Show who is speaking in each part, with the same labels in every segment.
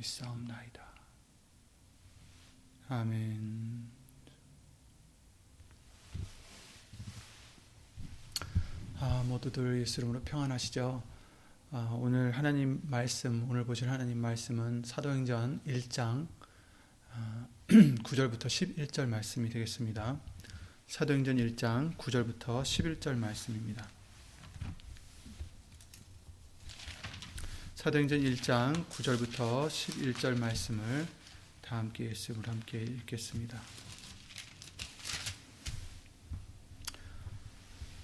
Speaker 1: 믿사옵나이다. 아멘. 아, 모두들 예수 이름으로 평안하시죠? 아, 오늘 하나님 말씀, 오늘 보실 하나님 말씀은 사도행전 1장 아, 9절부터 11절 말씀이 되겠습니다. 사도행전 1장 9절부터 11절 말씀입니다. 사도행전 1장 9절부터 11절 말씀을 다 함께 예습을 함께 읽겠습니다.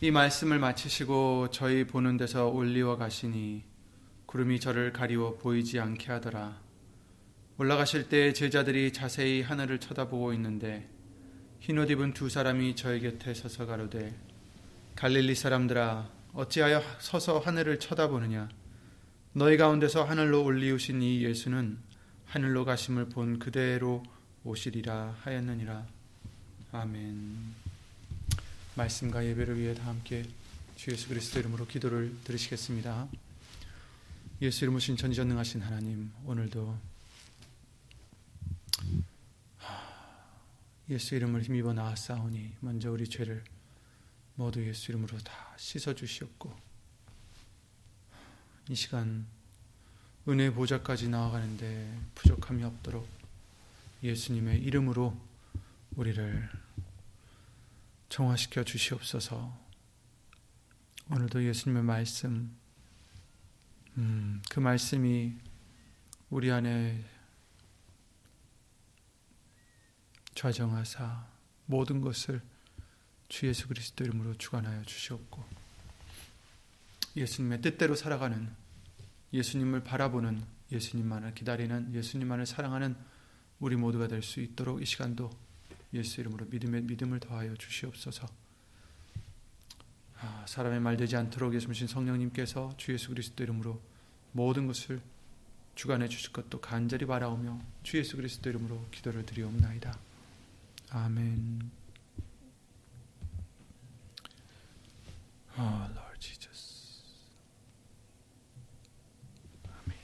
Speaker 1: 이 말씀을 마치시고 저희 보는 데서 올리워 가시니 구름이 저를 가리워 보이지 않게 하더라. 올라가실 때 제자들이 자세히 하늘을 쳐다보고 있는데 흰옷 입은 두 사람이 저희 곁에 서서 가로되 갈릴리 사람들아 어찌하여 서서 하늘을 쳐다보느냐 너희 가운데서 하늘로 올리우신 이 예수는 하늘로 가심을 본 그대로 오시리라 하였느니라. 아멘. 말씀과 예배를 위해 다 함께 주 예수 그리스도 이름으로 기도를 드리시겠습니다. 예수 이름으로 신 전지전능하신 하나님, 오늘도 예수 이름을 힘입어 나아싸우니 먼저 우리 죄를 모두 예수 이름으로 다 씻어 주시옵고 이 시간 은혜 보좌까지 나아가는데 부족함이 없도록 예수님의 이름으로 우리를 정화시켜 주시옵소서. 오늘도 예수님의 말씀, 음, 그 말씀이 우리 안에 좌정하사 모든 것을 주 예수 그리스도 이름으로 주관하여 주시옵고 예수님의 뜻대로 살아가는 예수님을 바라보는 예수님만을 기다리는 예수님만을 사랑하는 우리 모두가 될 수 있도록 이 시간도 예수 이름으로 믿음의 믿음을 더하여 주시옵소서. 아, 사람의 말 되지 않도록 예수님 성령님께서 주 예수 그리스도 이름으로 모든 것을 주관해 주실 것도 간절히 바라오며 주 예수 그리스도 이름으로 기도를 드리옵나이다. 아멘. 아, Lord Jesus. 아멘.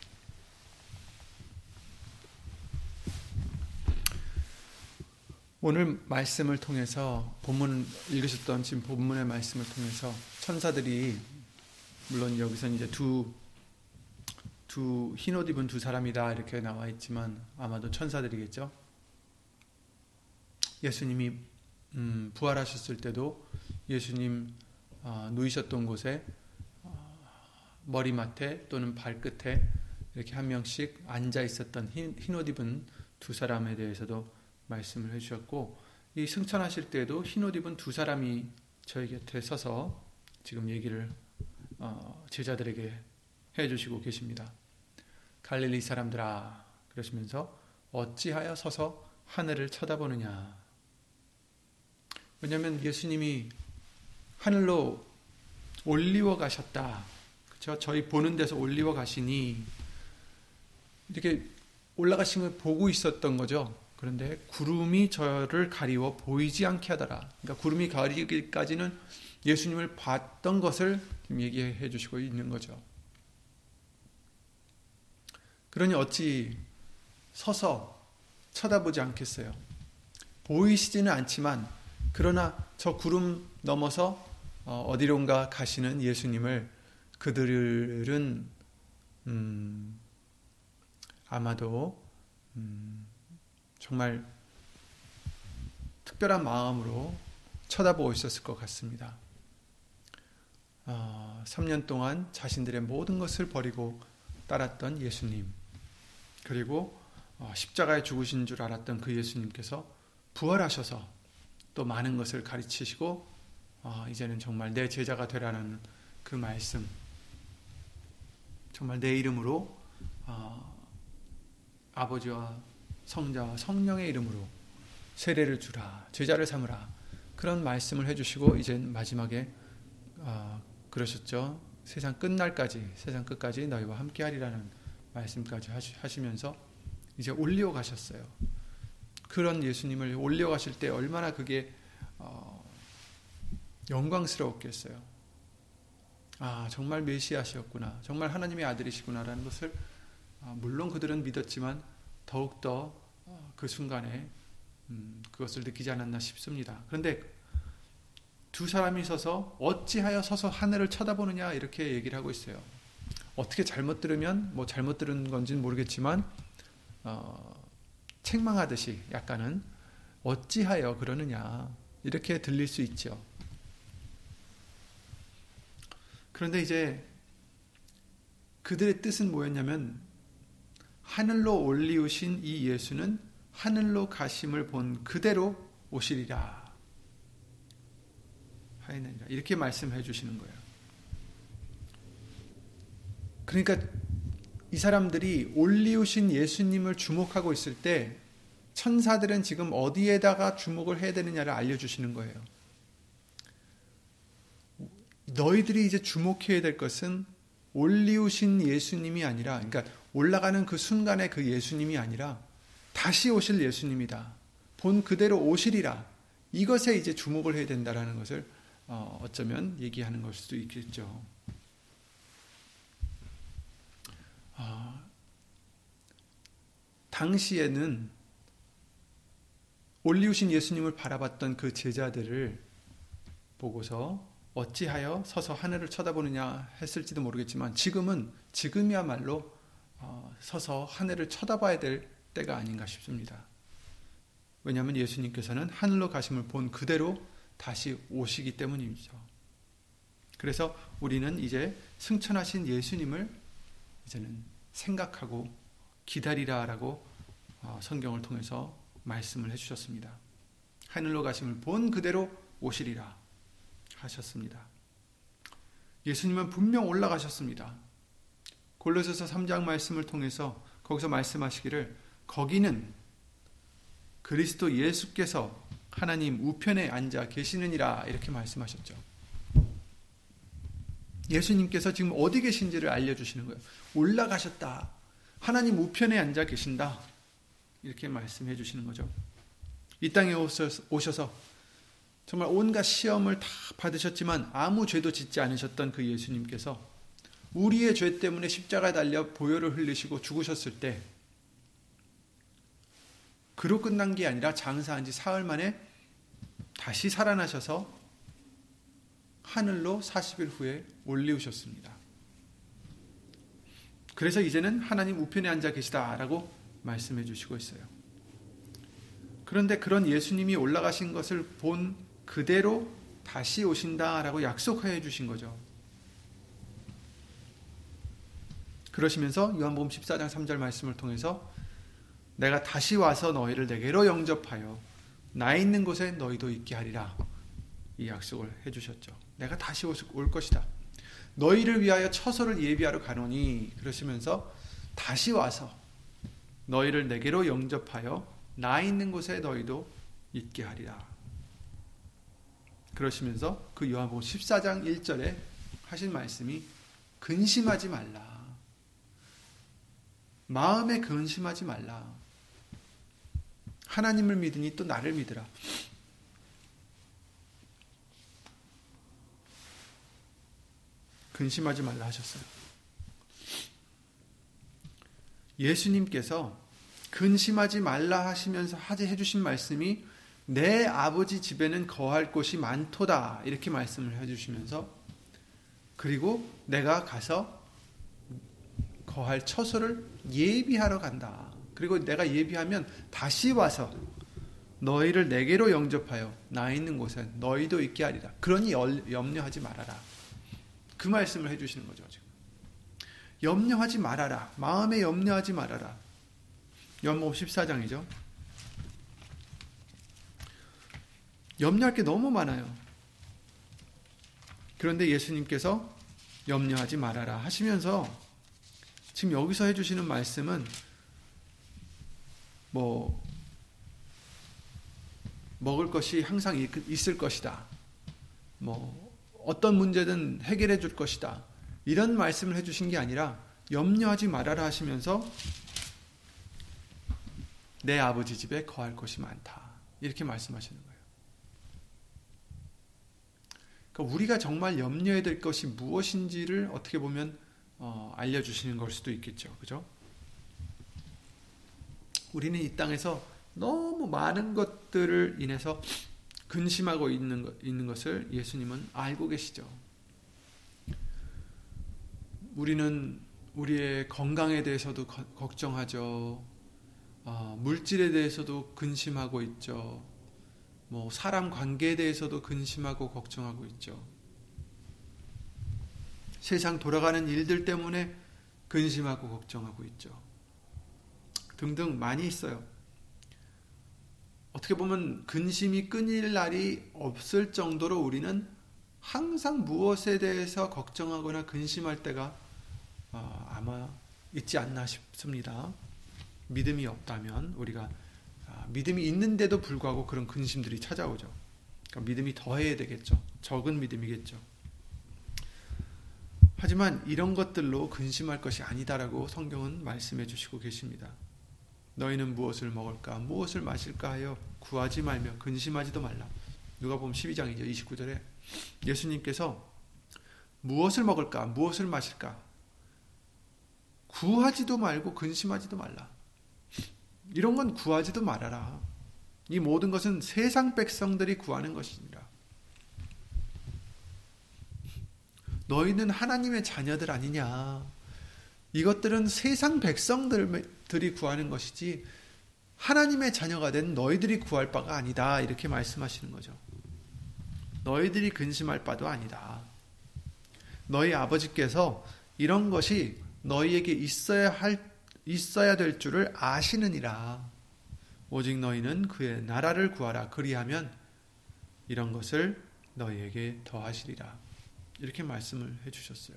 Speaker 1: 오늘 말씀을 통해서 본문 읽으셨던 지금 본문의 말씀을 통해서 천사들이 물론 여기서는 이제 두 두 흰 옷 입은 두 사람이다 이렇게 나와 있지만 아마도 천사들이겠죠. 예수님이 음, 부활하셨을 때도 예수님 어, 누이셨던 곳에 어, 머리맡에 또는 발끝에 이렇게 한 명씩 앉아 있었던 흰, 흰옷 입은 두 사람에 대해서도 말씀을 해주셨고 이 승천하실 때에도 흰옷 입은 두 사람이 저희 곁에 서서 지금 얘기를 어, 제자들에게 해주시고 계십니다. 갈릴리 사람들아 그러시면서 어찌하여 서서 하늘을 쳐다보느냐 왜냐하면 예수님이 하늘로 올리워 가셨다. 그렇죠? 저희 보는 데서 올리워 가시니 이렇게 올라가신 걸 보고 있었던 거죠. 그런데 구름이 저를 가리워 보이지 않게 하더라. 그러니까 구름이 가리기까지는 예수님을 봤던 것을 얘기해 주시고 있는 거죠. 그러니 어찌 서서 쳐다보지 않겠어요. 보이시지는 않지만 그러나 저 구름 넘어서 어디론가 가시는 예수님을 그들은 음, 아마도 음, 정말 특별한 마음으로 쳐다보고 있었을 것 같습니다. 어, 3년 동안 자신들의 모든 것을 버리고 따랐던 예수님, 그리고 어, 십자가에 죽으신 줄 알았던 그 예수님께서 부활하셔서 또 많은 것을 가르치시고 어, 이제는 정말 내 제자가 되라는 그 말씀, 정말 내 이름으로 어, 아버지와 성자와 성령의 이름으로 세례를 주라, 제자를 삼으라 그런 말씀을 해주시고 이제 마지막에 어, 그러셨죠. 세상 끝날까지 세상 끝까지 너희와 함께하리라는 말씀까지 하시면서 이제 올리어 가셨어요. 그런 예수님을 올려 가실 때 얼마나 그게 어, 영광스러웠겠어요. 아 정말 메시아시였구나, 정말 하나님의 아들이시구나라는 것을 아, 물론 그들은 믿었지만 더욱 더그 어, 순간에 음, 그것을 느끼지 않았나 싶습니다. 그런데 두 사람이 서서 어찌하여 서서 하늘을 쳐다보느냐 이렇게 얘기를 하고 있어요. 어떻게 잘못 들으면 뭐 잘못 들은 건지는 모르겠지만 어, 책망하듯이 약간은 어찌하여 그러느냐 이렇게 들릴 수 있죠. 그런데 이제 그들의 뜻은 뭐였냐면 하늘로 올리우신 이 예수는 하늘로 가심을 본 그대로 오시리라. 하이느니라. 이렇게 말씀해 주시는 거예요. 그러니까 이 사람들이 올리우신 예수님을 주목하고 있을 때 천사들은 지금 어디에다가 주목을 해야 되느냐를 알려주시는 거예요. 너희들이 이제 주목해야 될 것은 올리우신 예수님이 아니라, 그러니까 올라가는 그 순간에 그 예수님이 아니라 다시 오실 예수님이다. 본 그대로 오시리라. 이것에 이제 주목을 해야 된다라는 것을 어, 어쩌면 얘기하는 걸 수도 있겠죠. 어, 당시에는 올리우신 예수님을 바라봤던 그 제자들을 보고서 어찌하여 서서 하늘을 쳐다보느냐 했을지도 모르겠지만 지금은 지금이야말로 어, 서서 하늘을 쳐다봐야 될 때가 아닌가 싶습니다. 왜냐하면 예수님께서는 하늘로 가심을 본 그대로 다시 오시기 때문이죠. 그래서 우리는 이제 승천하신 예수님을 이제는 생각하고 기다리라라고 어, 성경을 통해서 말씀을 해주셨습니다. 하늘로 가심을 본 그대로 오시리라 하셨습니다. 예수님은 분명 올라가셨습니다. 골로새서 3장 말씀을 통해서 거기서 말씀하시기를 거기는 그리스도 예수께서 하나님 우편에 앉아 계시느니라 이렇게 말씀하셨죠. 예수님께서 지금 어디 계신지를 알려주시는 거예요. 올라가셨다. 하나님 우편에 앉아 계신다. 이렇게 말씀해 주시는 거죠. 이 땅에 오셔서 정말 온갖 시험을 다 받으셨지만 아무 죄도 짓지 않으셨던 그 예수님께서 우리의 죄 때문에 십자가에 달려 보혈을 흘리시고 죽으셨을 때 그로 끝난 게 아니라 장사한 지 사흘 만에 다시 살아나셔서 하늘로 40일 후에 올리우셨습니다. 그래서 이제는 하나님 우편에 앉아 계시다라고 말씀해 주시고 있어요. 그런데 그런 예수님이 올라가신 것을 본 그대로 다시 오신다라고 약속하여 주신 거죠. 그러시면서 요한복음 14장 3절 말씀을 통해서 내가 다시 와서 너희를 내게로 영접하여 나 있는 곳에 너희도 있게 하리라. 이 약속을 해 주셨죠. 내가 다시 올 것이다. 너희를 위하여 처소를 예비하러 가노니 그러시면서 다시 와서 너희를 내게로 영접하여 나 있는 곳에 너희도 있게 하리라. 그러시면서 그 요한복음 14장 1절에 하신 말씀이 근심하지 말라. 마음에 근심하지 말라. 하나님을 믿으니 또 나를 믿으라. 근심하지 말라 하셨어요. 예수님께서 근심하지 말라 하시면서 하지 해주신 말씀이 내 아버지 집에는 거할 곳이 많도다 이렇게 말씀을 해주시면서 그리고 내가 가서 거할 처소를 예비하러 간다. 그리고 내가 예비하면 다시 와서 너희를 내게로 영접하여 나 있는 곳에 너희도 있게 하리라. 그러니 염려하지 말아라. 그 말씀을 해주시는 거죠. 지금. 염려하지 말아라. 마음에 염려하지 말아라. 연목 14장이죠. 염려할 게 너무 많아요. 그런데 예수님께서 염려하지 말아라 하시면서 지금 여기서 해주시는 말씀은 뭐 먹을 것이 항상 있을 것이다. 뭐 어떤 문제든 해결해 줄 것이다. 이런 말씀을 해주신 게 아니라 염려하지 말아라 하시면서 내 아버지 집에 거할 것이 많다. 이렇게 말씀하시는 거예요. 그러니까 우리가 정말 염려해야 될 것이 무엇인지를 어떻게 보면 어, 알려주시는 걸 수도 있겠죠. 그죠? 우리는 이 땅에서 너무 많은 것들을 인해서 근심하고 있는, 것, 있는 것을 예수님은 알고 계시죠. 우리는 우리의 건강에 대해서도 거, 걱정하죠. 어, 물질에 대해서도 근심하고 있죠. 뭐 사람 관계에 대해서도 근심하고 걱정하고 있죠. 세상 돌아가는 일들 때문에 근심하고 걱정하고 있죠. 등등 많이 있어요. 어떻게 보면 근심이 끊일 날이 없을 정도로 우리는 항상 무엇에 대해서 걱정하거나 근심할 때가 어, 아마 있지 않나 싶습니다. 믿음이 없다면 우리가 아, 믿음이 있는데도 불구하고 그런 근심들이 찾아오죠. 그러니까 믿음이 더해야 되겠죠. 적은 믿음이겠죠. 하지만 이런 것들로 근심할 것이 아니다라고 성경은 말씀해 주시고 계십니다. 너희는 무엇을 먹을까, 무엇을 마실까 하여 구하지 말며 근심하지도 말라. 누가 보면 12장이죠. 29절에 예수님께서 무엇을 먹을까, 무엇을 마실까 구하지도 말고 근심하지도 말라. 이런 건 구하지도 말아라. 이 모든 것은 세상 백성들이 구하는 것이니라. 너희는 하나님의 자녀들 아니냐. 이것들은 세상 백성들이 구하는 것이지 하나님의 자녀가 된 너희들이 구할 바가 아니다. 이렇게 말씀하시는 거죠. 너희들이 근심할 바도 아니다. 너희 아버지께서 이런 것이 너희에게 있어야 할 있어야 될 줄을 아시느니라. 오직 너희는 그의 나라를 구하라. 그리하면 이런 것을 너희에게 더하시리라. 이렇게 말씀을 해 주셨어요.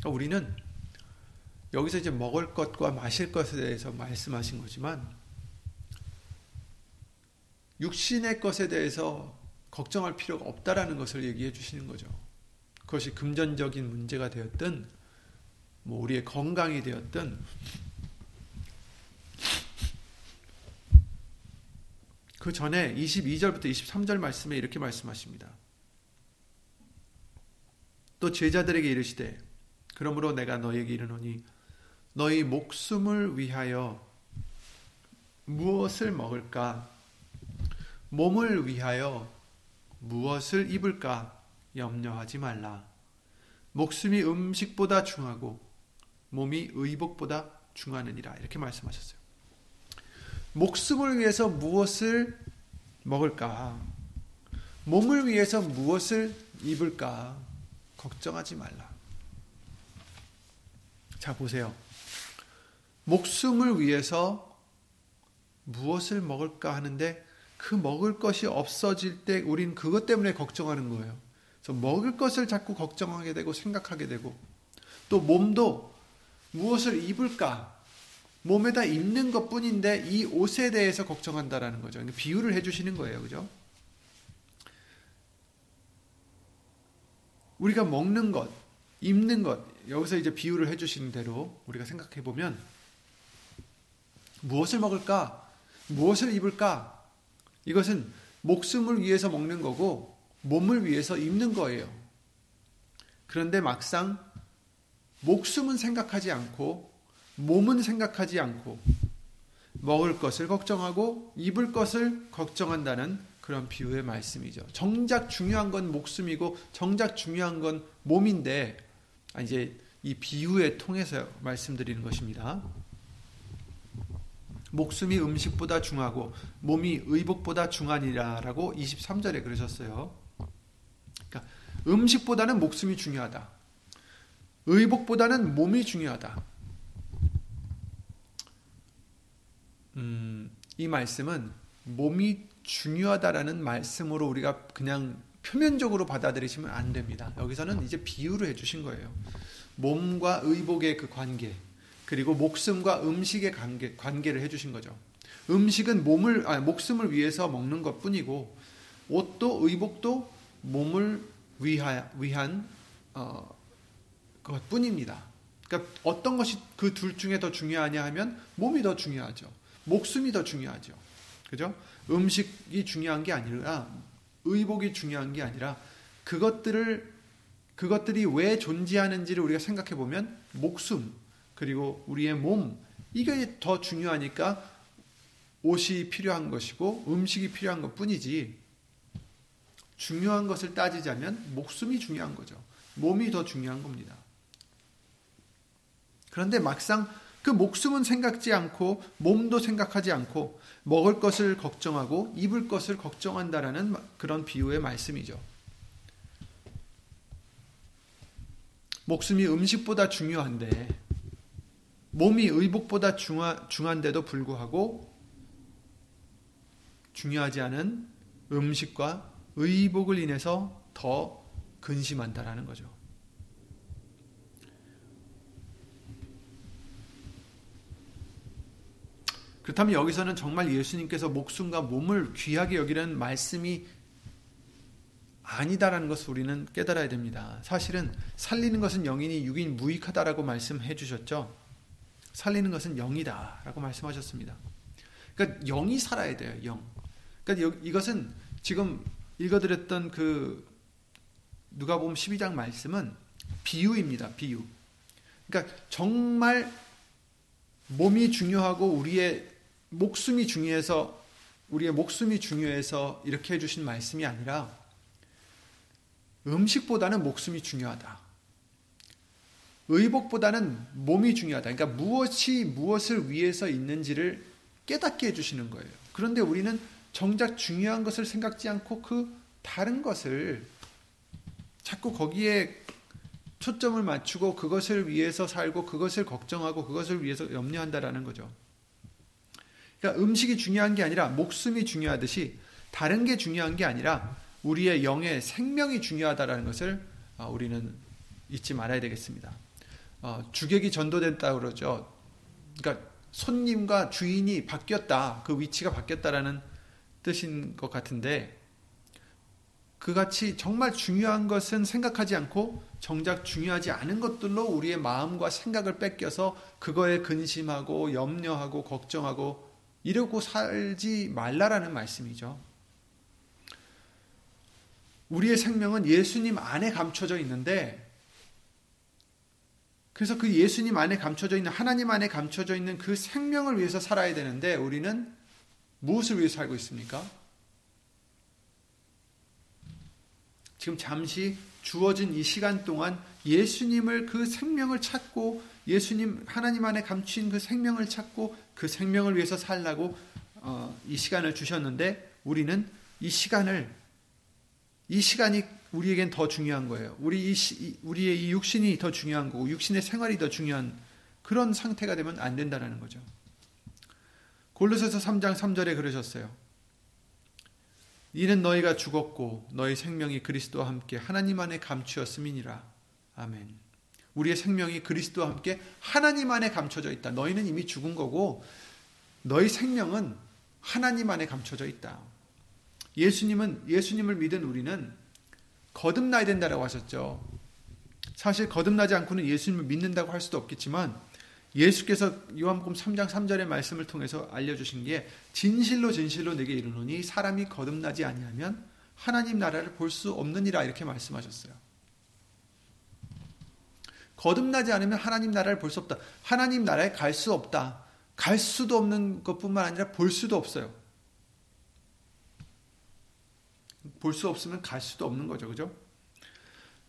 Speaker 1: 그러니까 우리는 여기서 이제 먹을 것과 마실 것에 대해서 말씀하신 거지만 육신의 것에 대해서 걱정할 필요가 없다라는 것을 얘기해 주시는 거죠. 그것이 금전적인 문제가 되었든 뭐 우리의 건강이 되었든 그 전에 22절부터 23절 말씀에 이렇게 말씀하십니다. 또 제자들에게 이르시되 그러므로 내가 너에게 이르노니 너희 목숨을 위하여 무엇을 먹을까 몸을 위하여 무엇을 입을까 염려하지 말라. 목숨이 음식보다 중하고 몸이 의복보다 중하느니라 이렇게 말씀하셨어요. 목숨을 위해서 무엇을 먹을까? 몸을 위해서 무엇을 입을까? 걱정하지 말라. 자, 보세요. 목숨을 위해서 무엇을 먹을까 하는데 그 먹을 것이 없어질 때 우린 그것 때문에 걱정하는 거예요. 그래서 먹을 것을 자꾸 걱정하게 되고 생각하게 되고 또 몸도 무엇을 입을까? 몸에다 입는 것 뿐인데 이 옷에 대해서 걱정한다라는 거죠. 그러니까 비유를 해주시는 거예요. 그죠? 우리가 먹는 것, 입는 것, 여기서 이제 비유를 해주시는 대로 우리가 생각해 보면 무엇을 먹을까? 무엇을 입을까? 이것은 목숨을 위해서 먹는 거고 몸을 위해서 입는 거예요. 그런데 막상 목숨은 생각하지 않고 몸은 생각하지 않고 먹을 것을 걱정하고 입을 것을 걱정한다는 그런 비유의 말씀이죠. 정작 중요한 건 목숨이고 정작 중요한 건 몸인데 아, 이제 이 비유에 통해서 말씀드리는 것입니다. 목숨이 음식보다 중하고 몸이 의복보다 중하니라라고 23절에 그러셨어요. 그러니까 음식보다는 목숨이 중요하다. 의복보다는 몸이 중요하다. 음, 이 말씀은 몸이 중요하다라는 말씀으로 우리가 그냥 표면적으로 받아들이시면 안 됩니다. 여기서는 이제 비유를 해주신 거예요. 몸과 의복의 그 관계, 그리고 목숨과 음식의 관계, 관계를 해주신 거죠. 음식은 몸을, 아, 목숨을 위해서 먹는 것 뿐이고, 옷도 의복도 몸을 위하, 위한 어, 것 뿐입니다. 그러니까 어떤 것이 그 둘 중에 더 중요하냐 하면 몸이 더 중요하죠. 목숨이 더 중요하죠. 그죠? 음식이 중요한 게 아니라 의복이 중요한 게 아니라 그것들을 그것들이 왜 존재하는지를 우리가 생각해 보면 목숨 그리고 우리의 몸 이게 더 중요하니까 옷이 필요한 것이고 음식이 필요한 것 뿐이지 중요한 것을 따지자면 목숨이 중요한 거죠. 몸이 더 중요한 겁니다. 그런데 막상 그 목숨은 생각지 않고 몸도 생각하지 않고 먹을 것을 걱정하고 입을 것을 걱정한다라는 그런 비유의 말씀이죠. 목숨이 음식보다 중요한데 몸이 의복보다 중하, 중한데도 불구하고 중요하지 않은 음식과 의복을 인해서 더 근심한다라는 거죠. 그렇다면 여기서는 정말 예수님께서 목숨과 몸을 귀하게 여기는 말씀이 아니다라는 것을 우리는 깨달아야 됩니다. 사실은 살리는 것은 영이니 육인 무익하다라고 말씀해 주셨죠. 살리는 것은 영이다라고 말씀하셨습니다. 그러니까 영이 살아야 돼요. 영. 그러니까 이것은 지금 읽어드렸던 그 누가복음 12장 말씀은 비유입니다. 비유. 그러니까 정말 몸이 중요하고 우리의 목숨이 중요해서 우리의 목숨이 중요해서 이렇게 해주신 말씀이 아니라 음식보다는 목숨이 중요하다. 의복보다는 몸이 중요하다. 그러니까 무엇이 무엇을 위해서 있는지를 깨닫게 해주시는 거예요. 그런데 우리는 정작 중요한 것을 생각지 않고 그 다른 것을 자꾸 거기에 초점을 맞추고 그것을 위해서 살고 그것을 걱정하고 그것을 위해서 염려한다라는 거죠. 그러니까 음식이 중요한 게 아니라 목숨이 중요하듯이 다른 게 중요한 게 아니라 우리의 영의 생명이 중요하다라는 것을 어, 우리는 잊지 말아야 되겠습니다. 어, 주객이 전도됐다 그러죠. 그러니까 손님과 주인이 바뀌었다. 그 위치가 바뀌었다라는 뜻인 것 같은데 그같이 정말 중요한 것은 생각하지 않고 정작 중요하지 않은 것들로 우리의 마음과 생각을 뺏겨서 그거에 근심하고 염려하고 걱정하고 이러고 살지 말라라는 말씀이죠. 우리의 생명은 예수님 안에 감춰져 있는데 그래서 그 예수님 안에 감춰져 있는 하나님 안에 감춰져 있는 그 생명을 위해서 살아야 되는데 우리는 무엇을 위해 살고 있습니까? 지금 잠시 주어진 이 시간 동안 예수님을 그 생명을 찾고 예수님 하나님 안에 감추인 그 생명을 찾고 그 생명을 위해서 살라고 어, 이 시간을 주셨는데 우리는 이 시간을 이 시간이 우리에겐 더 중요한 거예요. 우리 이 시, 우리의 이 육신이 더 중요한 거고 육신의 생활이 더 중요한 그런 상태가 되면 안 된다라는 거죠. 골로새서 3장 3절에 그러셨어요. 이는 너희가 죽었고 너희 생명이 그리스도와 함께 하나님 안에 감추었음이니라. 아멘. 우리의 생명이 그리스도와 함께 하나님 안에 감춰져 있다. 너희는 이미 죽은 거고 너희 생명은 하나님 안에 감춰져 있다. 예수님은 예수님을 믿은 우리는 거듭나야 된다라고 하셨죠. 사실 거듭나지 않고는 예수님을 믿는다고 할 수도 없겠지만 예수께서 요한복음 3장 3절의 말씀을 통해서 알려주신 게 진실로 진실로 내게 이르노니 사람이 거듭나지 아니하면 하나님 나라를 볼 수 없느니라 이렇게 말씀하셨어요. 거듭나지 않으면 하나님 나라를 볼 수 없다. 하나님 나라에 갈 수 없다. 갈 수도 없는 것뿐만 아니라 볼 수도 없어요. 볼 수 없으면 갈 수도 없는 거죠. 그죠?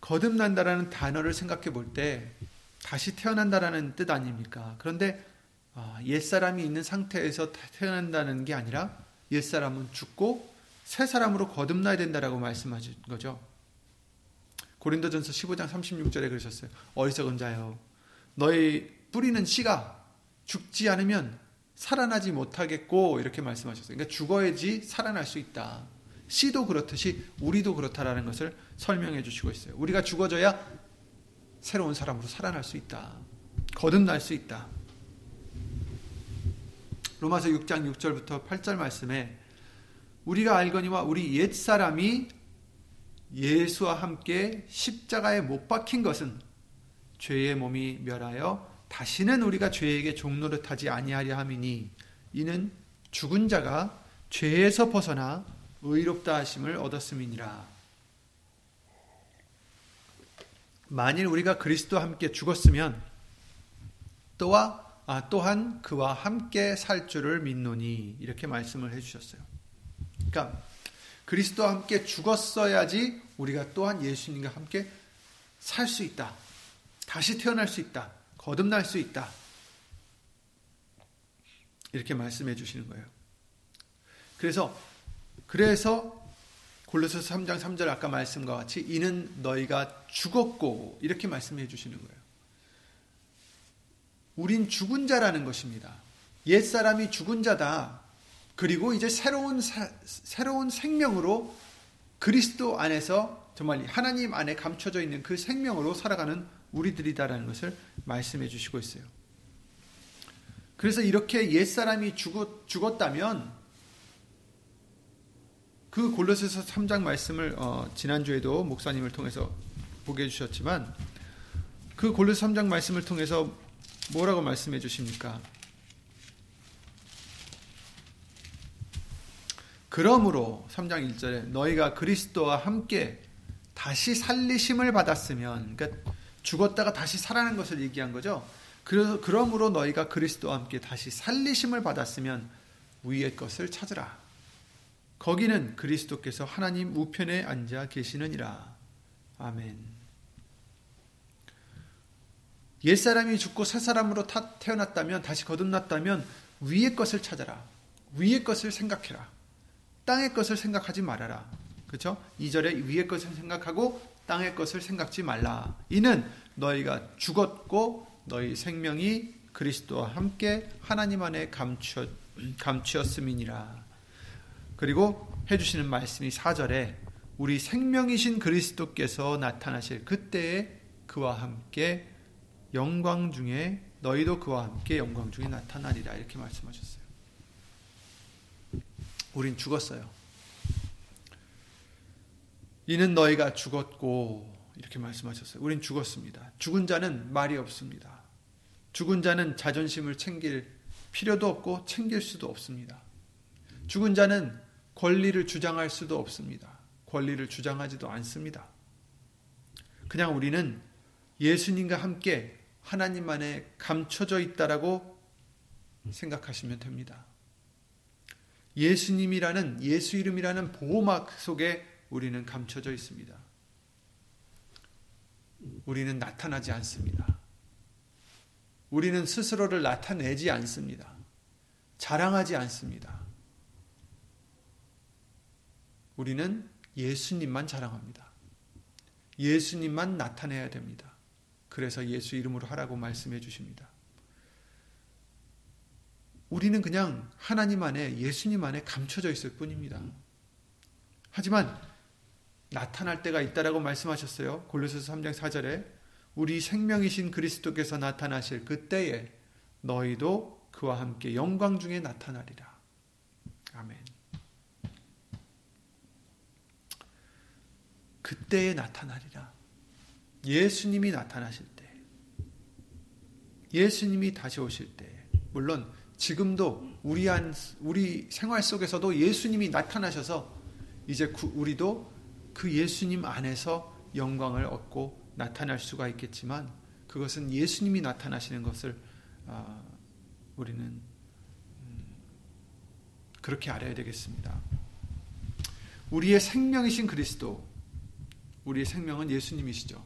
Speaker 1: 거듭난다라는 단어를 생각해 볼 때 다시 태어난다라는 뜻 아닙니까? 그런데 아, 옛사람이 있는 상태에서 태어난다는 게 아니라 옛사람은 죽고 새 사람으로 거듭나야 된다라고 말씀하신 거죠. 고린도전서 15장 36절에 그러셨어요. 어리석은 자여 너희 뿌리는 씨가 죽지 않으면 살아나지 못하겠고 이렇게 말씀하셨어요. 그러니까 죽어야지 살아날 수 있다. 씨도 그렇듯이 우리도 그렇다라는 것을 설명해 주시고 있어요. 우리가 죽어져야 새로운 사람으로 살아날 수 있다. 거듭날 수 있다. 로마서 6장 6절부터 8절 말씀에 우리가 알거니와 우리 옛 사람이 예수와 함께 십자가에 못 박힌 것은 죄의 몸이 멸하여 다시는 우리가 죄에게 종노릇하지 아니하려 함이니 이는 죽은 자가 죄에서 벗어나 의롭다 하심을 얻었음이니라. 만일 우리가 그리스도와 함께 죽었으면 또한 아, 또한 그와 함께 살 줄을 믿노니 이렇게 말씀을 해주셨어요. 그러니까 그리스도와 함께 죽었어야지 우리가 또한 예수님과 함께 살 수 있다. 다시 태어날 수 있다. 거듭날 수 있다. 이렇게 말씀해 주시는 거예요. 그래서 그래서 골로새서 3장 3절 아까 말씀과 같이 이는 너희가 죽었고 이렇게 말씀해 주시는 거예요. 우린 죽은 자라는 것입니다. 옛 사람이 죽은 자다. 그리고 이제 새로운 사, 새로운 생명으로 그리스도 안에서 정말 하나님 안에 감춰져 있는 그 생명으로 살아가는 우리들이다라는 것을 말씀해 주시고 있어요. 그래서 이렇게 옛 사람이 죽었, 죽었다면 그 골로새서 3장 말씀을 어, 지난주에도 목사님을 통해서 보게 해 주셨지만 그 골로새 3장 말씀을 통해서 뭐라고 말씀해 주십니까? 그러므로 3장 1절에 너희가 그리스도와 함께 다시 살리심을 받았으면 그러니까 죽었다가 다시 살아난 것을 얘기한 거죠. 그래서 그러므로 너희가 그리스도와 함께 다시 살리심을 받았으면 위의 것을 찾으라. 거기는 그리스도께서 하나님 우편에 앉아 계시느니라. 아멘. 옛사람이 죽고 새 사람으로 태어났다면 다시 거듭났다면 위의 것을 찾아라. 위의 것을 생각해라. 땅의 것을 생각하지 말아라. 그렇죠? 2절에 위의 것을 생각하고 땅의 것을 생각지 말라. 이는 너희가 죽었고 너희 생명이 그리스도와 함께 하나님 안에 감추, 감추었음이니라. 그리고 해주시는 말씀이 4절에 우리 생명이신 그리스도께서 나타나실 그때에 그와 함께 영광 중에 너희도 그와 함께 영광 중에 나타나리라 이렇게 말씀하셨어요. 우린 죽었어요. 이는 너희가 죽었고 이렇게 말씀하셨어요. 우린 죽었습니다. 죽은 자는 말이 없습니다. 죽은 자는 자존심을 챙길 필요도 없고 챙길 수도 없습니다. 죽은 자는 권리를 주장할 수도 없습니다. 권리를 주장하지도 않습니다. 그냥 우리는 예수님과 함께 하나님 안에 감춰져 있다라고 생각하시면 됩니다. 예수님이라는 예수 이름이라는 보호막 속에 우리는 감춰져 있습니다. 우리는 나타나지 않습니다. 우리는 스스로를 나타내지 않습니다. 자랑하지 않습니다. 우리는 예수님만 자랑합니다. 예수님만 나타내야 됩니다. 그래서 예수 이름으로 하라고 말씀해 주십니다. 우리는 그냥 하나님 안에 예수님 안에 감춰져 있을 뿐입니다. 하지만 나타날 때가 있다라고 말씀하셨어요. 골로새서 3장 4절에 우리 생명이신 그리스도께서 나타나실 그때에 너희도 그와 함께 영광 중에 나타나리라. 아멘. 그때에 나타나리라. 예수님이 나타나실 때, 예수님이 다시 오실 때, 물론 지금도 우리 안 우리 생활 속에서도 예수님이 나타나셔서 이제 우리도 그 예수님 안에서 영광을 얻고 나타날 수가 있겠지만 그것은 예수님이 나타나시는 것을 아, 우리는 음, 그렇게 알아야 되겠습니다. 우리의 생명이신 그리스도, 우리의 생명은 예수님이시죠.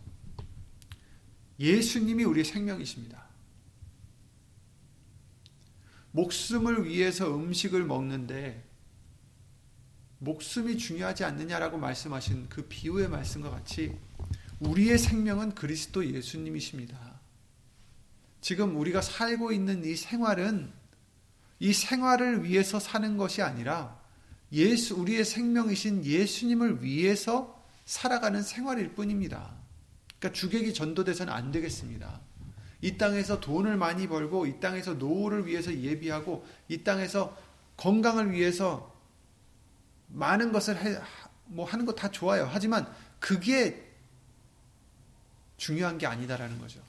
Speaker 1: 예수님이 우리의 생명이십니다. 목숨을 위해서 음식을 먹는데 목숨이 중요하지 않느냐라고 말씀하신 그 비유의 말씀과 같이 우리의 생명은 그리스도 예수님이십니다. 지금 우리가 살고 있는 이 생활은 이 생활을 위해서 사는 것이 아니라 예수 우리의 생명이신 예수님을 위해서 살아가는 생활일 뿐입니다. 그러니까 주객이 전도돼서는 안 되겠습니다. 이 땅에서 돈을 많이 벌고 이 땅에서 노후를 위해서 예비하고 이 땅에서 건강을 위해서 많은 것을 해, 뭐 하는 거 다 좋아요. 하지만 그게 중요한 게 아니다라는 거죠.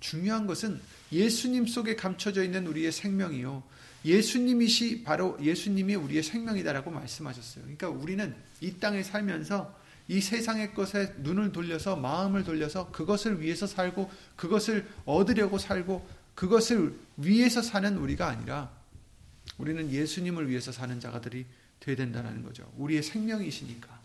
Speaker 1: 중요한 것은 예수님 속에 감춰져 있는 우리의 생명이요. 예수님이시 바로 예수님이 우리의 생명이다라고 말씀하셨어요. 그러니까 우리는 이 땅에 살면서 이 세상의 것에 눈을 돌려서 마음을 돌려서 그것을 위해서 살고 그것을 얻으려고 살고 그것을 위해서 사는 우리가 아니라 우리는 예수님을 위해서 사는 자가들이 되어야 된다는 거죠. 우리의 생명이시니까.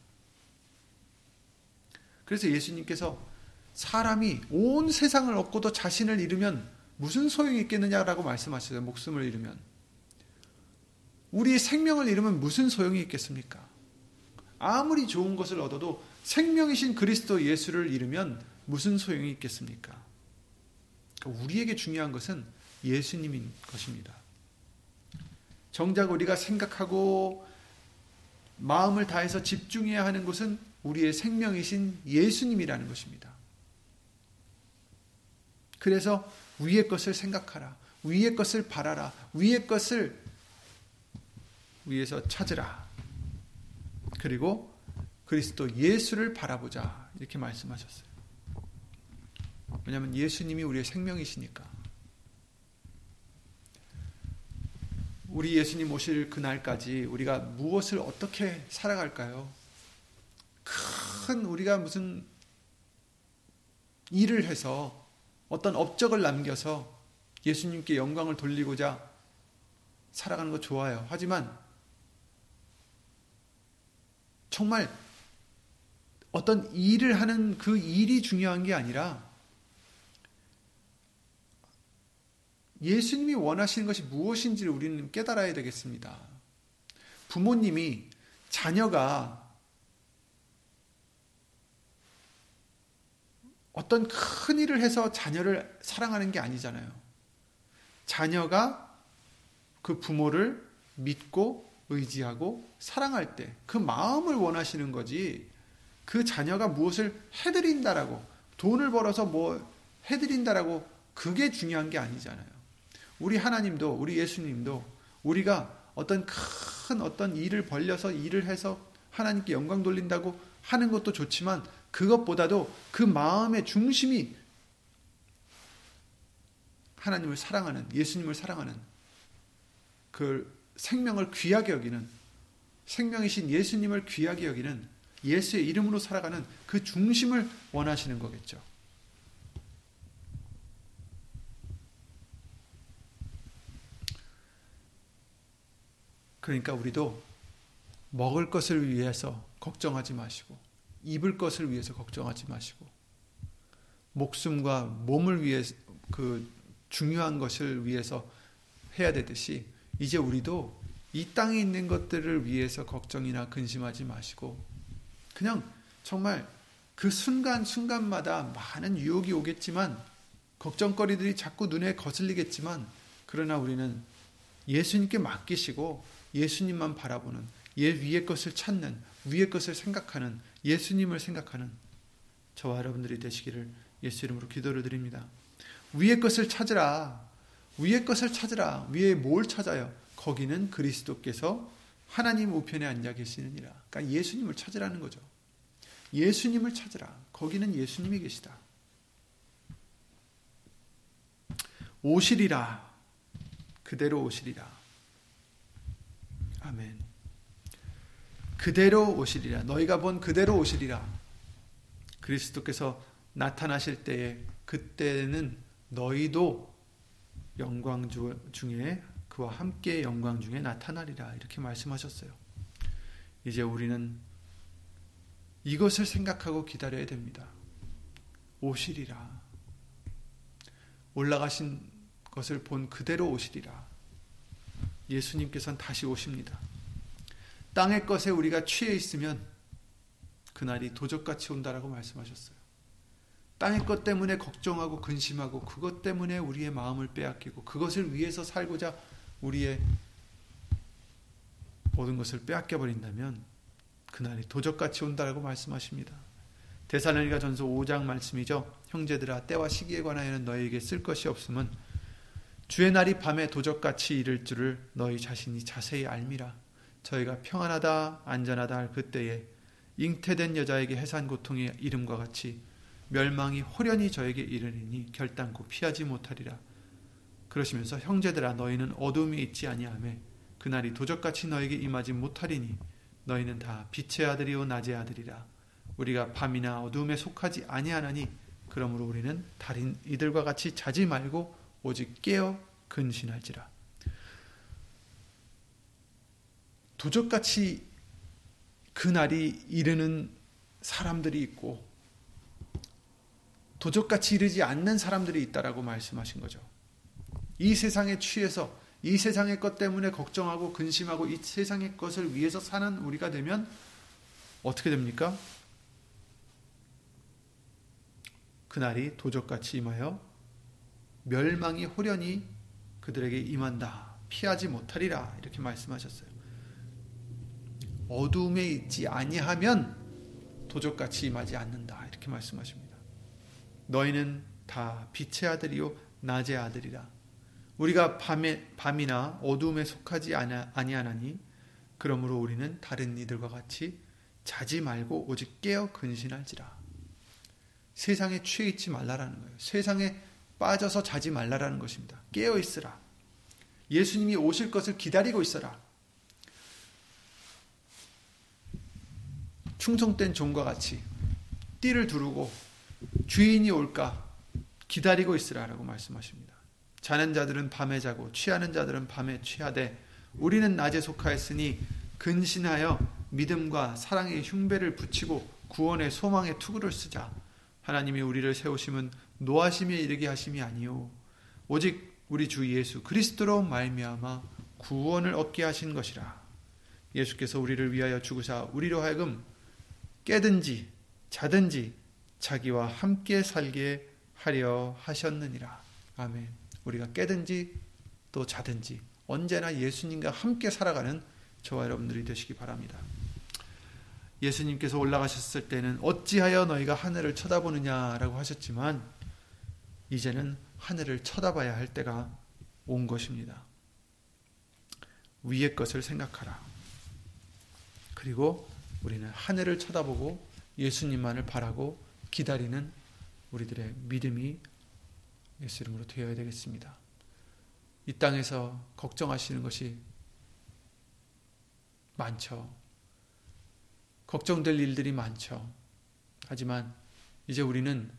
Speaker 1: 그래서 예수님께서 사람이 온 세상을 얻고도 자신을 잃으면 무슨 소용이 있겠느냐라고 말씀하셨어요. 목숨을 잃으면. 우리의 생명을 잃으면 무슨 소용이 있겠습니까? 아무리 좋은 것을 얻어도 생명이신 그리스도 예수를 잃으면 무슨 소용이 있겠습니까? 그러니까 우리에게 중요한 것은 예수님인 것입니다. 정작 우리가 생각하고 마음을 다해서 집중해야 하는 것은 우리의 생명이신 예수님이라는 것입니다. 그래서 위의 것을 생각하라. 위의 것을 바라라. 위의 것을 위에서 찾으라. 그리고 그리스도 예수를 바라보자. 이렇게 말씀하셨어요. 왜냐하면 예수님이 우리의 생명이시니까. 우리 예수님 오실 그날까지 우리가 무엇을 어떻게 살아갈까요? 큰 우리가 무슨 일을 해서 어떤 업적을 남겨서 예수님께 영광을 돌리고자 살아가는 거 좋아요. 하지만 정말 어떤 일을 하는 그 일이 중요한 게 아니라 예수님이 원하시는 것이 무엇인지를 우리는 깨달아야 되겠습니다. 부모님이 자녀가 어떤 큰 일을 해서 자녀를 사랑하는 게 아니잖아요. 자녀가 그 부모를 믿고 의지하고 사랑할 때 그 마음을 원하시는 거지 그 자녀가 무엇을 해드린다라고 돈을 벌어서 뭐 해드린다라고 그게 중요한 게 아니잖아요. 우리 하나님도 우리 예수님도 우리가 어떤 큰 어떤 일을 벌려서 일을 해서 하나님께 영광 돌린다고 하는 것도 좋지만 그것보다도 그 마음의 중심이 하나님을 사랑하는 예수님을 사랑하는 그 생명을 귀하게 여기는 생명이신 예수님을 귀하게 여기는 예수의 이름으로 살아가는 그 중심을 원하시는 거겠죠. 그러니까 우리도 먹을 것을 위해서 걱정하지 마시고 입을 것을 위해서 걱정하지 마시고 목숨과 몸을 위해 그 중요한 것을 위해서 해야 되듯이 이제 우리도 이 땅에 있는 것들을 위해서 걱정이나 근심하지 마시고 그냥 정말 그 순간순간마다 많은 유혹이 오겠지만 걱정거리들이 자꾸 눈에 거슬리겠지만 그러나 우리는 예수님께 맡기시고 예수님만 바라보는 예 위의 것을 찾는 위의 것을 생각하는 예수님을 생각하는 저와 여러분들이 되시기를 예수 이름으로 기도를 드립니다. 위의 것을 찾으라. 위의 것을 찾으라. 위에 뭘 찾아요? 거기는 그리스도께서 하나님 우편에 앉아 계시느니라. 그러니까 예수님을 찾으라는 거죠. 예수님을 찾으라. 거기는 예수님이 계시다. 오시리라. 그대로 오시리라. 아멘. 그대로 오시리라. 너희가 본 그대로 오시리라. 그리스도께서 나타나실 때에 그때는 너희도 영광 중에 그와 함께 영광 중에 나타나리라 이렇게 말씀하셨어요. 이제 우리는 이것을 생각하고 기다려야 됩니다. 오시리라. 올라가신 것을 본 그대로 오시리라. 예수님께서는 다시 오십니다. 땅의 것에 우리가 취해 있으면 그날이 도적같이 온다라고 말씀하셨어요. 땅의 것 때문에 걱정하고 근심하고 그것 때문에 우리의 마음을 빼앗기고 그것을 위해서 살고자 우리의 모든 것을 빼앗겨 버린다면 그날이 도적같이 온다라고 말씀하십니다. 데살로니가 전서 5장 말씀이죠. 형제들아 때와 시기에 관하여는 너희에게 쓸 것이 없음은 주의 날이 밤에 도적같이 이를 줄을 너희 자신이 자세히 알미라. 저희가 평안하다 안전하다 할 그때에 잉태된 여자에게 해산 고통의 이름과 같이 멸망이 호련히 저에게 이르리니 결단코 피하지 못하리라. 그러시면서 형제들아 너희는 어둠이 있지 아니하매 그날이 도적같이 너에게 임하지 못하리니 너희는 다 빛의 아들이요 낮의 아들이라. 우리가 밤이나 어둠에 속하지 아니하나니 그러므로 우리는 달인 이들과 같이 자지 말고 오직 깨어 근신할지라. 도적같이 그날이 이르는 사람들이 있고 도적같이 이르지 않는 사람들이 있다라고 말씀하신 거죠. 이 세상에 취해서 이 세상의 것 때문에 걱정하고 근심하고 이 세상의 것을 위해서 사는 우리가 되면 어떻게 됩니까? 그날이 도적같이 임하여 멸망이 호련히 그들에게 임한다. 피하지 못하리라. 이렇게 말씀하셨어요. 어둠에 있지 아니하면 도적같이 임하지 않는다. 이렇게 말씀하십니다. 너희는 다 빛의 아들이요 낮의 아들이라. 우리가 밤에 밤이나 어둠에 속하지 아니하나니 그러므로 우리는 다른 이들과 같이 자지 말고 오직 깨어 근신할지라. 세상에 취해 있지 말라라는 거예요. 세상에 빠져서 자지 말라라는 것입니다. 깨어 있으라. 예수님이 오실 것을 기다리고 있어라. 충성된 종과 같이 띠를 두르고 주인이 올까 기다리고 있으라라고 말씀하십니다. 자는 자들은 밤에 자고 취하는 자들은 밤에 취하되 우리는 낮에 속하였으니 근신하여 믿음과 사랑의 흉배를 붙이고 구원의 소망의 투구를 쓰자. 하나님이 우리를 세우심은 노하심에 이르게 하심이 아니요 오직 우리 주 예수 그리스도로 말미암아 구원을 얻게 하신 것이라. 예수께서 우리를 위하여 죽으사 우리로 하여금 깨든지 자든지 자기와 함께 살게 하려 하셨느니라. 아멘. 우리가 깨든지 또 자든지 언제나 예수님과 함께 살아가는 저와 여러분들이 되시기 바랍니다. 예수님께서 올라가셨을 때는 어찌하여 너희가 하늘을 쳐다보느냐라고 하셨지만 이제는 하늘을 쳐다봐야 할 때가 온 것입니다. 위의 것을 생각하라. 그리고 우리는 하늘을 쳐다보고 예수님만을 바라고 기다리는 우리들의 믿음이 예수 이름으로 되어야 되겠습니다. 이 땅에서 걱정하시는 것이 많죠. 걱정될 일들이 많죠. 하지만 이제 우리는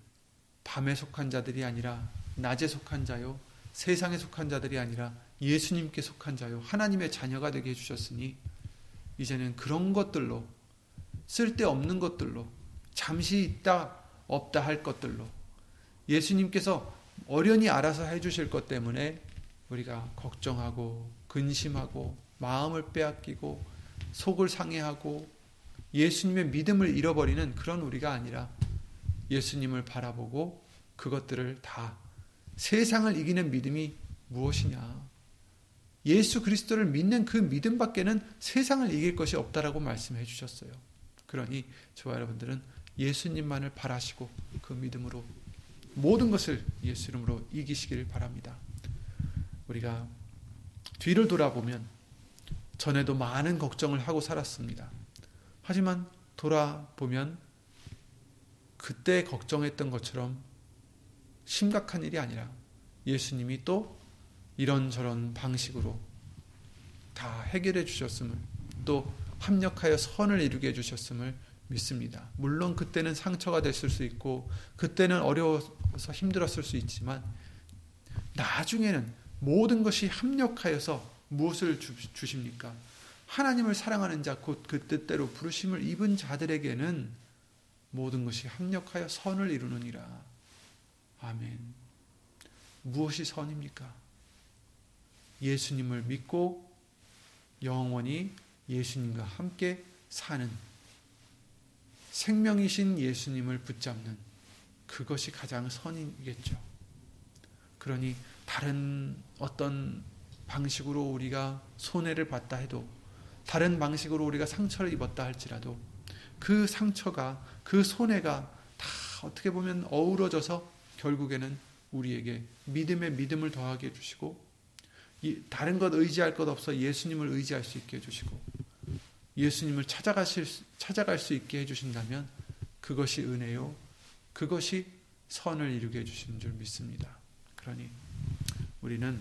Speaker 1: 밤에 속한 자들이 아니라 낮에 속한 자요, 세상에 속한 자들이 아니라 예수님께 속한 자요, 하나님의 자녀가 되게 해주셨으니 이제는 그런 것들로 쓸데없는 것들로 잠시 있다 없다 할 것들로 예수님께서 어련히 알아서 해주실 것 때문에 우리가 걱정하고 근심하고 마음을 빼앗기고 속을 상해하고 예수님의 믿음을 잃어버리는 그런 우리가 아니라 예수님을 바라보고 그것들을 다 세상을 이기는 믿음이 무엇이냐? 예수 그리스도를 믿는 그 믿음밖에는 세상을 이길 것이 없다라고 말씀해 주셨어요. 그러니 저와 여러분들은 예수님만을 바라시고 그 믿음으로 모든 것을 예수 이름으로 이기시길 바랍니다. 우리가 뒤를 돌아보면 전에도 많은 걱정을 하고 살았습니다. 하지만 돌아보면 그때 걱정했던 것처럼 심각한 일이 아니라 예수님이 또 이런저런 방식으로 다 해결해 주셨음을 또 합력하여 선을 이루게 해 주셨음을 믿습니다. 물론 그때는 상처가 됐을 수 있고 그때는 어려워서 힘들었을 수 있지만 나중에는 모든 것이 합력하여서 무엇을 주 십니까? 하나님을 사랑하는 자, 곧 그 뜻대로 부르심을 입은 자들에게는 모든 것이 합력하여 선을 이루느니라. 아멘. 무엇이 선입니까? 예수님을 믿고 영원히 예수님과 함께 사는 생명이신 예수님을 붙잡는 그것이 가장 선이겠죠. 그러니 다른 어떤 방식으로 우리가 손해를 봤다 해도 다른 방식으로 우리가 상처를 입었다 할지라도 그 상처가 그 손해가 다 어떻게 보면 어우러져서 결국에는 우리에게 믿음의 믿음을 더하게 해주시고 다른 것 의지할 것 없어 예수님을 의지할 수 있게 해주시고 예수님을 찾아가실 찾아갈 수 있게 해주신다면 그것이 은혜요 그것이 선을 이루게 해주시는 줄 믿습니다. 그러니 우리는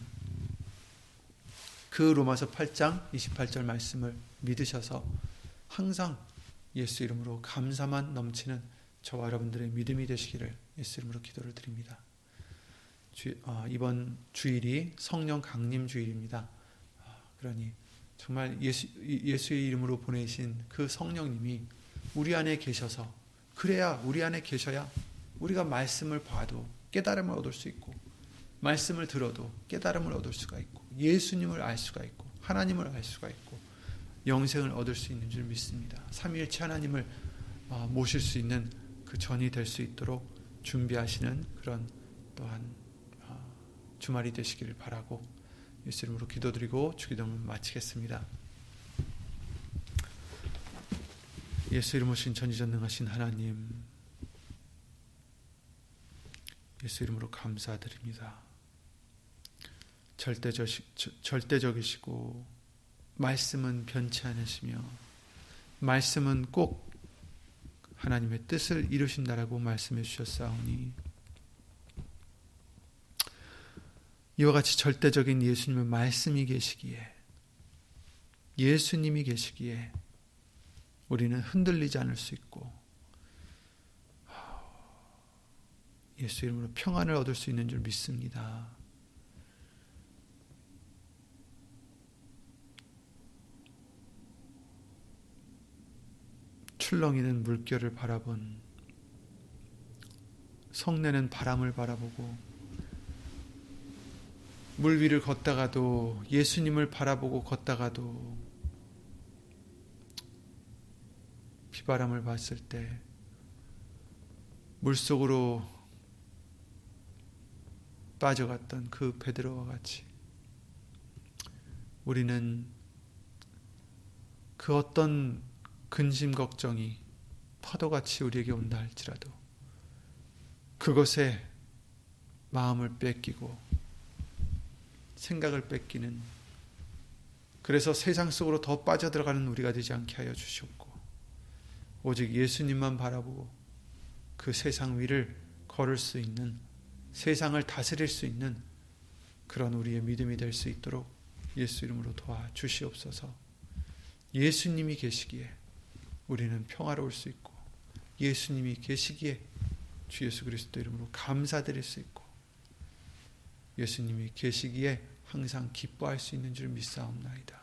Speaker 1: 그 로마서 8장 28절 말씀을 믿으셔서 항상 예수 이름으로 감사만 넘치는 저와 여러분들의 믿음이 되시기를 예수 이름으로 기도를 드립니다. 주, 어, 이번 주일이 성령 강림 주일입니다. 어, 그러니 정말 예수, 예수의 이름으로 보내신 그 성령님이 우리 안에 계셔서 그래야 우리 안에 계셔야 우리가 말씀을 봐도 깨달음을 얻을 수 있고 말씀을 들어도 깨달음을 얻을 수가 있고 예수님을 알 수가 있고 하나님을 알 수가 있고 영생을 얻을 수 있는 줄 믿습니다. 삼위일체 하나님을 어, 모실 수 있는 그 전이 될 수 있도록 준비하시는 그런 또한 어, 주말이 되시기를 바라고 예수 이름으로 기도드리고 주기도문 마치겠습니다. 예수 이름으로 신 전지전능하신 하나님 예수 이름으로 감사드립니다. 절대적, 절대적 이시고 말씀은 변치 않으시며 말씀은 꼭 하나님의 뜻을 이루신다라고 말씀해 주셨사오니 이와 같이 절대적인 예수님의 말씀이 계시기에 예수님이 계시기에 우리는 흔들리지 않을 수 있고 예수 이름으로 평안을 얻을 수 있는 줄 믿습니다. 출렁이는 물결을 바라본 성내는 바람을 바라보고 물 위를 걷다가도 예수님을 바라보고 걷다가도 비바람을 봤을 때 물속으로 빠져갔던 그 베드로와 같이 우리는 그 어떤 근심 걱정이 파도같이 우리에게 온다 할지라도 그것에 마음을 뺏기고 생각을 뺏기는 그래서 세상 속으로 더 빠져들어가는 우리가 되지 않게 하여 주셨고 오직 예수님만 바라보고 그 세상 위를 걸을 수 있는 세상을 다스릴 수 있는 그런 우리의 믿음이 될 수 있도록 예수 이름으로 도와 주시옵소서. 예수님이 계시기에 우리는 평화로울 수 있고 예수님이 계시기에 주 예수 그리스도 이름으로 감사드릴 수 있고 예수님이 계시기에 항상 기뻐할 수 있는 줄 믿사옵나이다.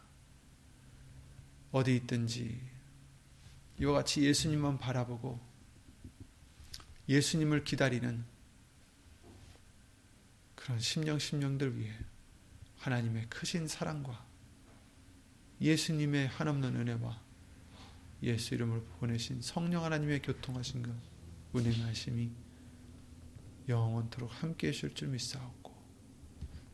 Speaker 1: 어디 있든지 이와 같이 예수님만 바라보고 예수님을 기다리는 그런 심령 심령들 위해 하나님의 크신 사랑과 예수님의 한없는 은혜와 예수 이름을 보내신 성령 하나님의 교통하신 것 은행하심이 영원토록 함께 해줄 줄 믿사옵고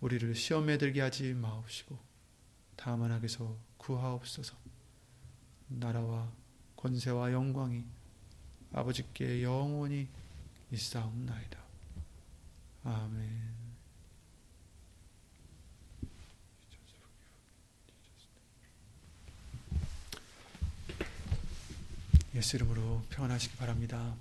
Speaker 1: 우리를 시험에 들게 하지 마옵시고 다만 악에서 구하옵소서 나라와 권세와 영광이 아버지께 영원히 있사옵나이다. 아멘. 예수 이름으로 평안하시기 바랍니다.